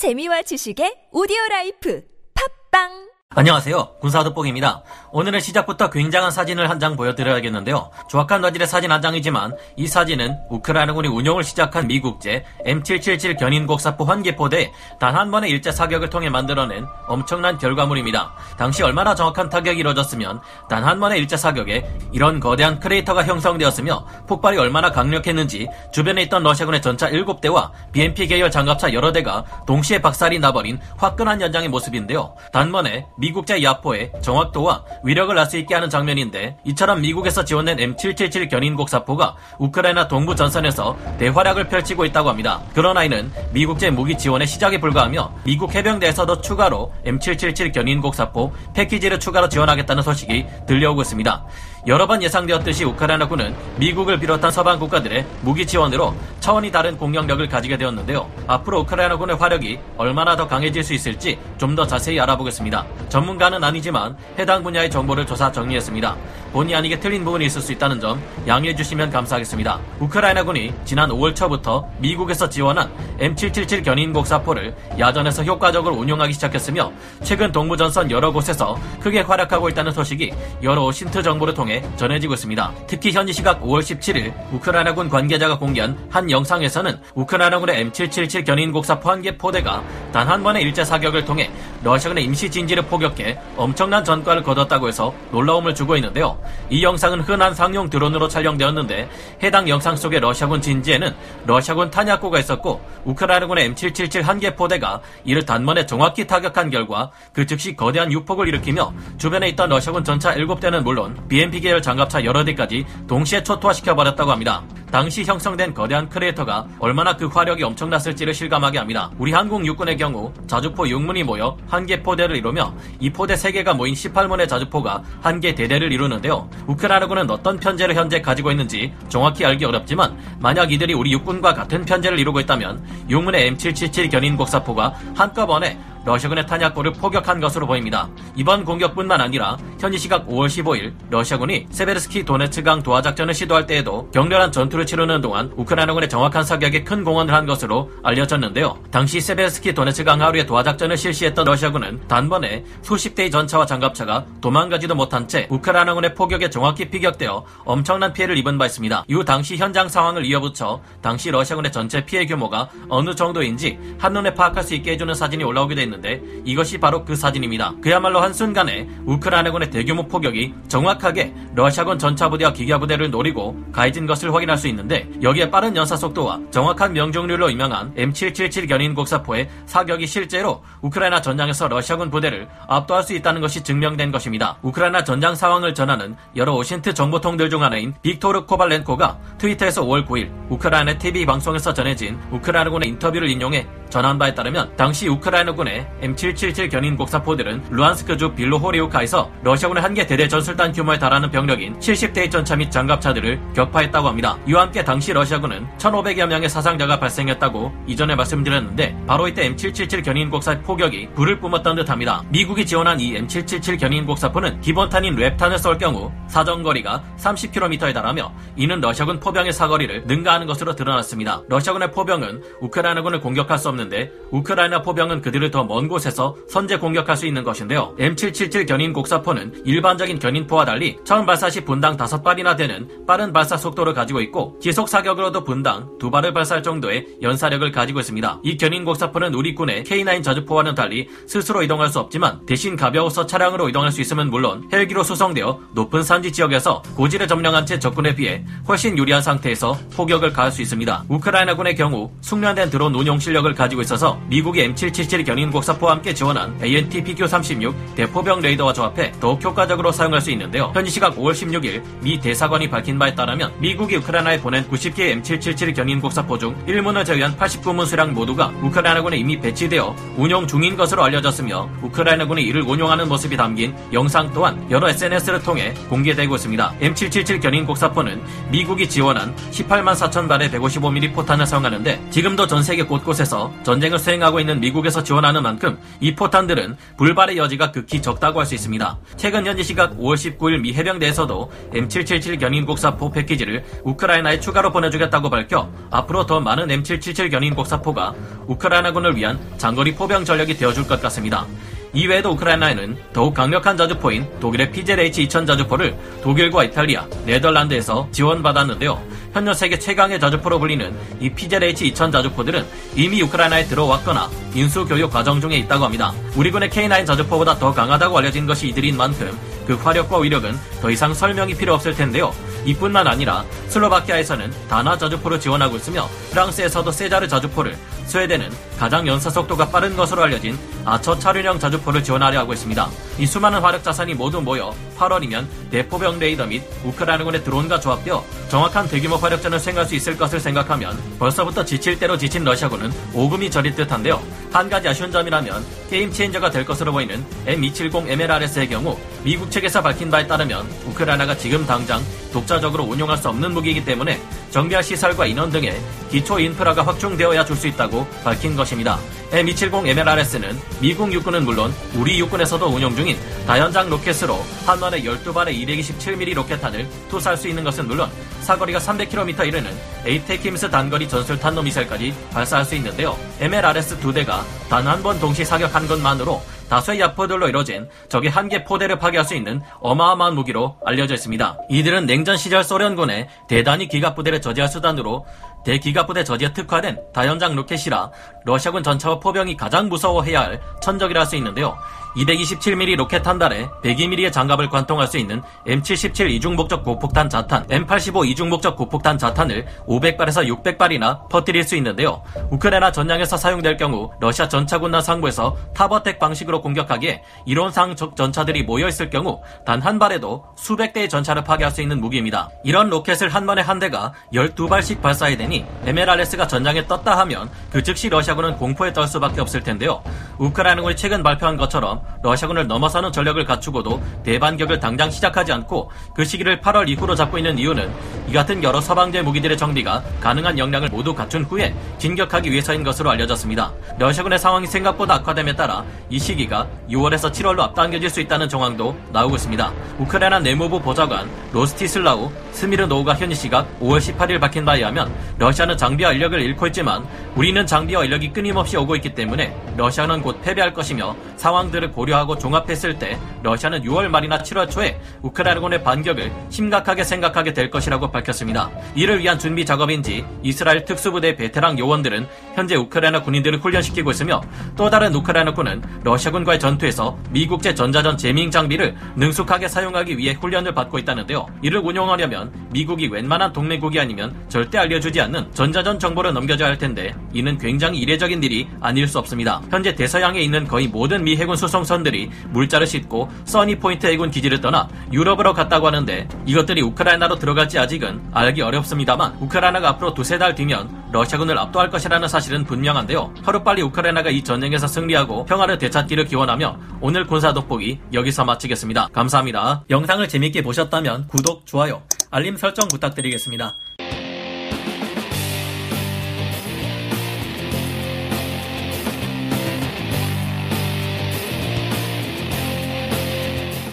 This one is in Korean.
재미와 지식의 오디오 라이프. 팟빵 안녕하세요. 군사도뽕입니다. 오늘은 시작부터 굉장한 사진을 한 장 보여드려야겠는데요. 조악한 화질의 사진 한 장이지만 이 사진은 우크라이나군이 운용을 시작한 미국제 M777 견인곡사포 한 개 포대 단 한 번의 일제 사격을 통해 만들어낸 엄청난 결과물입니다. 당시 얼마나 정확한 타격이 이루어졌으면 단 한 번의 일제 사격에 이런 거대한 크레이터가 형성되었으며 폭발이 얼마나 강력했는지 주변에 있던 러시아군의 전차 7대와 BMP 계열 장갑차 여러 대가 동시에 박살이 나버린 화끈한 현장의 모습인데요. 단번에 미국제 야포의 정확도와 위력을 알 수 있게 하는 장면인데 이처럼 미국에서 지원된 M777 견인곡사포가 우크라이나 동부 전선에서 대활약을 펼치고 있다고 합니다. 그러나 이는 미국제 무기 지원의 시작에 불과하며 미국 해병대에서도 추가로 M777 견인곡 사포 패키지를 추가로 지원하겠다는 소식이 들려오고 있습니다. 여러 번 예상되었듯이 우크라이나군은 미국을 비롯한 서방 국가들의 무기 지원으로 차원이 다른 공격력을 가지게 되었는데요. 앞으로 우크라이나군의 화력이 얼마나 더 강해질 수 있을지 좀 더 자세히 알아보겠습니다. 전문가는 아니지만 해당 분야의 정보를 조사 정리했습니다. 본의 아니게 틀린 부분이 있을 수 있다는 점 양해해 주시면 감사하겠습니다. 우크라이나군이 지난 5월 초부터 미국에서 지원한 M777 견인 곡사포를 야전에서 효과적으로 운용하기 시작했으며 최근 동부전선 여러 곳에서 크게 활약하고 있다는 소식이 여러 신트 정보를 통해 전해지고 있습니다. 특히 현지 시각 5월 17일 우크라이나군 관계자가 공개한 한 영상에서는 우크라이나군의 M777 견인 곡사 포 한개 포대가 단 한 번의 일제 사격을 통해 러시아군의 임시 진지를 포격해 엄청난 전과를 거뒀다고 해서 놀라움을 주고 있는데요. 이 영상은 흔한 상용 드론으로 촬영되었는데 해당 영상 속의 러시아군 진지에는 러시아군 탄약고가 있었고 우크라이나군의 M777 한 개 포대가 이를 단번에 정확히 타격한 결과 그 즉시 거대한 유폭을 일으키며 주변에 있던 러시아군 전차 7대는 물론 BMP 계열 장갑차 여러 대까지 동시에 초토화시켜 버렸다고 합니다. 당시 형성된 거대한 크레이터가 얼마나 그 화력이 엄청났을지를 실감하게 합니다. 우리 한국 육군의 경우 자주포 6문이 모여 한 개 포대를 이루며 이 포대 3개가 모인 18문의 자주포가 한 개 대대를 이루는데요. 우크라이나군은 어떤 편제를 현재 가지고 있는지 정확히 알기 어렵지만 만약 이들이 우리 육군과 같은 편제를 이루고 있다면 6문의 M777 견인 곡사포가 한꺼번에 러시아군의 탄약고를 포격한 것으로 보입니다. 이번 공격뿐만 아니라 현지 시각 5월 15일 러시아군이 세베르스키 도네츠강 도하작전을 시도할 때에도 격렬한 전투를 치르는 동안 우크라이나군의 정확한 사격에 큰 공헌을 한 것으로 알려졌는데요. 당시 세베르스키 도네츠강 하류에 도하작전을 실시했던 러시아군은 단번에 수십 대의 전차와 장갑차가 도망가지도 못한 채 우크라이나군의 포격에 정확히 피격되어 엄청난 피해를 입은 바 있습니다. 이후 당시 현장 상황을 이어붙여 당시 러시아군의 전체 피해 규모가 어느 정도인지 한눈에 파악할 수 있게 해주는 사진이 올라오게 돼 있는데 이것이 바로 그 사진입니다. 그야말로 한순간에 우크라이나군의 대규모 포격이 정확하게 러시아군 전차부대와 기갑부대를 노리고 가해진 것을 확인할 수 있는데 여기에 빠른 연사 속도와 정확한 명중률로 유명한 M777 견인 곡사포의 사격이 실제로 우크라이나 전장에서 러시아군 부대를 압도할 수 있다는 것이 증명된 것입니다. 우크라이나 전장 상황을 전하는 여러 OSINT 정보통들 중 하나인 빅토르 코발렌코가 트위터에서 5월 9일 우크라이나 TV 방송에서 전해진 우크라이나군의 인터뷰를 인용해 전한 바에 따르면 당시 우크라이나군의 M777 견인 곡사포들은 루한스크주 빌로호리우카에서 러시아군의 한 개 대대 전술단 규모에 달하는 병력인 70대의 전차 및 장갑차들을 격파했다고 합니다. 이와 함께 당시 러시아군은 1,500여 명의 사상자가 발생했다고 이전에 말씀드렸는데 바로 이때 M777 견인 곡사 포격이 불을 뿜었던 듯합니다. 미국이 지원한 이 M777 견인 곡사포는 기본탄인 RAP탄을 쏠 경우 사정거리가 30km에 달하며 이는 러시아군 포병의 사거리를 능가하는 것으로 드러났습니다. 러시아군의 포병은 우크라이나군을 공격할 수 없는데 우크라이나 포병은 그들을 더 먼 곳에서 선제 공격할 수 있는 것인데요. M777 견인 곡사포는 일반적인 견인포와 달리 처음 발사 시 분당 5발이나 되는 빠른 발사 속도를 가지고 있고 지속 사격으로도 분당 2발을 발사할 정도의 연사력을 가지고 있습니다. 이 견인 곡사포는 우리 군의 K9 자주포와는 달리 스스로 이동할 수 없지만 대신 가벼워서 차량으로 이동할 수 있으면 물론 헬기로 수송되어 높은 산지 지역에서 고지를 점령한 채 적군에 비해 훨씬 유리한 상태에서 포격을 가할 수 있습니다. 우크라이나군의 경우 숙련된 드론 운용 실력을 가지고 있어서 미국이 M777 견인 곡 사포와 함께 지원한 ANT PQ-36 대포병 레이더와 조합해 더욱 효과적으로 사용할 수 있는데요. 현지 시각 5월 16일 미 대사관이 밝힌 바에 따르면 미국이 우크라이나에 보낸 90개의 M777 견인 곡 사포 중 1문을 제외한 89문 수량 모두가 우크라이나군에 이미 배치되어 운용 중인 것으로 알려졌으며 우크라이나군이 이를 운용하는 모습이 담긴 영상 또한 여러 SNS를 통해 공개되고 있습니다. M777 견인 곡 사포는 미국이 지원한 18만 4천 발의 155mm 포탄을 사용하는데 지금도 전 세계 곳곳에서 전쟁을 수행하고 있는 미국에서 지원하는 만큼 이 포탄들은 불발의 여지가 극히 적다고 할 수 있습니다. 최근 현지 시각 5월 19일 미 해병대에서도 M777 견인 곡사포 패키지를 우크라이나 우크라이나에 추가로 보내주겠다고 밝혀 앞으로 더 많은 M777 견인 곡사포가 우크라이나군을 위한 장거리 포병 전력이 되어줄 것 같습니다. 이외에도 우크라이나에는 더욱 강력한 자주포인 독일의 PZH-2000 자주포를 독일과 이탈리아, 네덜란드에서 지원받았는데요. 현재 세계 최강의 자주포로 불리는 이 PZH-2000 자주포들은 이미 우크라이나에 들어왔거나 인수 교육 과정 중에 있다고 합니다. 우리 군의 K9 자주포보다 더 강하다고 알려진 것이 이들인 만큼 그 화력과 위력은 더 이상 설명이 필요 없을 텐데요. 이뿐만 아니라 슬로바키아에서는 다나 자주포를 지원하고 있으며 프랑스에서도 세자르 자주포를 스웨덴은 가장 연사 속도가 빠른 것으로 알려진 아처 차륜형 자주포를 지원하려 하고 있습니다. 이 수많은 화력 자산이 모두 모여 8월이면 대포병 레이더 및 우크라이나군의 드론과 조합되어 정확한 대규모 화력전을 수행할 수 있을 것을 생각하면 벌써부터 지칠 대로 지친 러시아군은 오금이 저릴 듯한데요. 한 가지 아쉬운 점이라면 game changer가 될 것으로 보이는 M270 MLRS의 경우 미국 측에서 밝힌 바에 따르면 우크라이나가 지금 당장 독자적으로 운용할 수 없는 무기이기 때문에 정비할 시설과 인원 등의 기초 인프라가 확충되어야 줄 수 있다고 밝힌 것입니다. M270 MLRS는 미국 육군은 물론 우리 육군에서도 운용 중인 다연장 로켓으로 한 번에 12발의 227mm 로켓탄을 투사할 수 있는 것은 물론 사거리가 300km 이르는 ATACMS 단거리 전술 탄도 미사일까지 발사할 수 있는데요. MLRS 두 대가 단 한 번 동시 사격한 것만으로 다수의 야포들로 이뤄진 적의 한 개 포대를 파괴할 수 있는 어마어마한 무기로 알려져 있습니다. 이들은 냉전 시절 소련군의 대단위 기갑 부대를 저지할 수단으로 대기갑부대 저지에 특화된 다연장 로켓이라 러시아군 전차와 포병이 가장 무서워해야 할 천적이라 할 수 있는데요. 227mm 로켓 한 발에 102mm의 장갑을 관통할 수 있는 M77 이중목적 고폭탄 자탄, M85 이중목적 고폭탄 자탄을 500발에서 600발이나 퍼뜨릴 수 있는데요. 우크라이나 전장에서 사용될 경우 러시아 전차군단 상부에서 top attack 방식으로 공격하기에 이론상 적 전차들이 모여 있을 경우 단 한 발에도 수백 대의 전차를 파괴할 수 있는 무기입니다. 이런 로켓을 한 번에 한 대가 12발씩 발사해 MLRS가 전장에 떴다 하면 그 즉시 러시아군은 공포에 떨 수밖에 없을 텐데요. 우크라이나군이 최근 발표한 것처럼 러시아군을 넘어서는 전력을 갖추고도 대반격을 당장 시작하지 않고 그 시기를 8월 이후로 잡고 있는 이유는 이 같은 여러 서방제 무기들의 정비가 가능한 역량을 모두 갖춘 후에 진격하기 위해서인 것으로 알려졌습니다. 러시아군의 상황이 생각보다 악화됨에 따라 이 시기가 6월에서 7월로 앞당겨질 수 있다는 정황도 나오고 있습니다. 우크라이나 내무부 보좌관 로스티슬라우 스미르노우가 현지 시각 5월 18일 밝힌 바에 하면 러시아는 장비와 인력을 잃고 있지만 우리는 장비와 인력이 끊임없이 오고 있기 때문에 러시아는 곧 패배할 것이며 상황들을 고려하고 종합했을 때 러시아는 6월 말이나 7월 초에 우크라이나군의 반격을 심각하게 생각하게 될 것이라고 밝혔습니다. 이를 위한 준비 작업인지 이스라엘 특수부대 베테랑 요원들은 현재 우크라이나 군인들을 훈련시키고 있으며 또 다른 우크라이나군은 러시아군과의 전투에서 미국제 전자전 제밍 장비를 능숙하게 사용하기 위해 훈련을 받고 있다는데요. 이를 운용하려면 미국이 웬만한 동맹국이 아니면 절대 알려주지 않는 전자전 정보를 넘겨줘야 할 텐데 이는 굉장히 이례적인 일이 아닐 수 없습니다. 현재 대서양에 있는 거의 모든 미 해군 수송선들이 물자를 싣고 써니포인트 해군 기지를 떠나 유럽으로 갔다고 하는데 이것들이 우크라이나로 들어갈지 아직은 알기 어렵습니다만 우크라이나가 앞으로 두세 달 뒤면 러시아군을 압도할 것이라는 사실은 분명한데요. 하루빨리 우크라이나가 이 전쟁에서 승리하고 평화를 되찾기를 기원하며 오늘 군사 돋보기 여기서 마치겠습니다. 감사합니다. 영상을 재밌게 보셨다면 구독, 좋아요, 알림 설정 부탁드리겠습니다.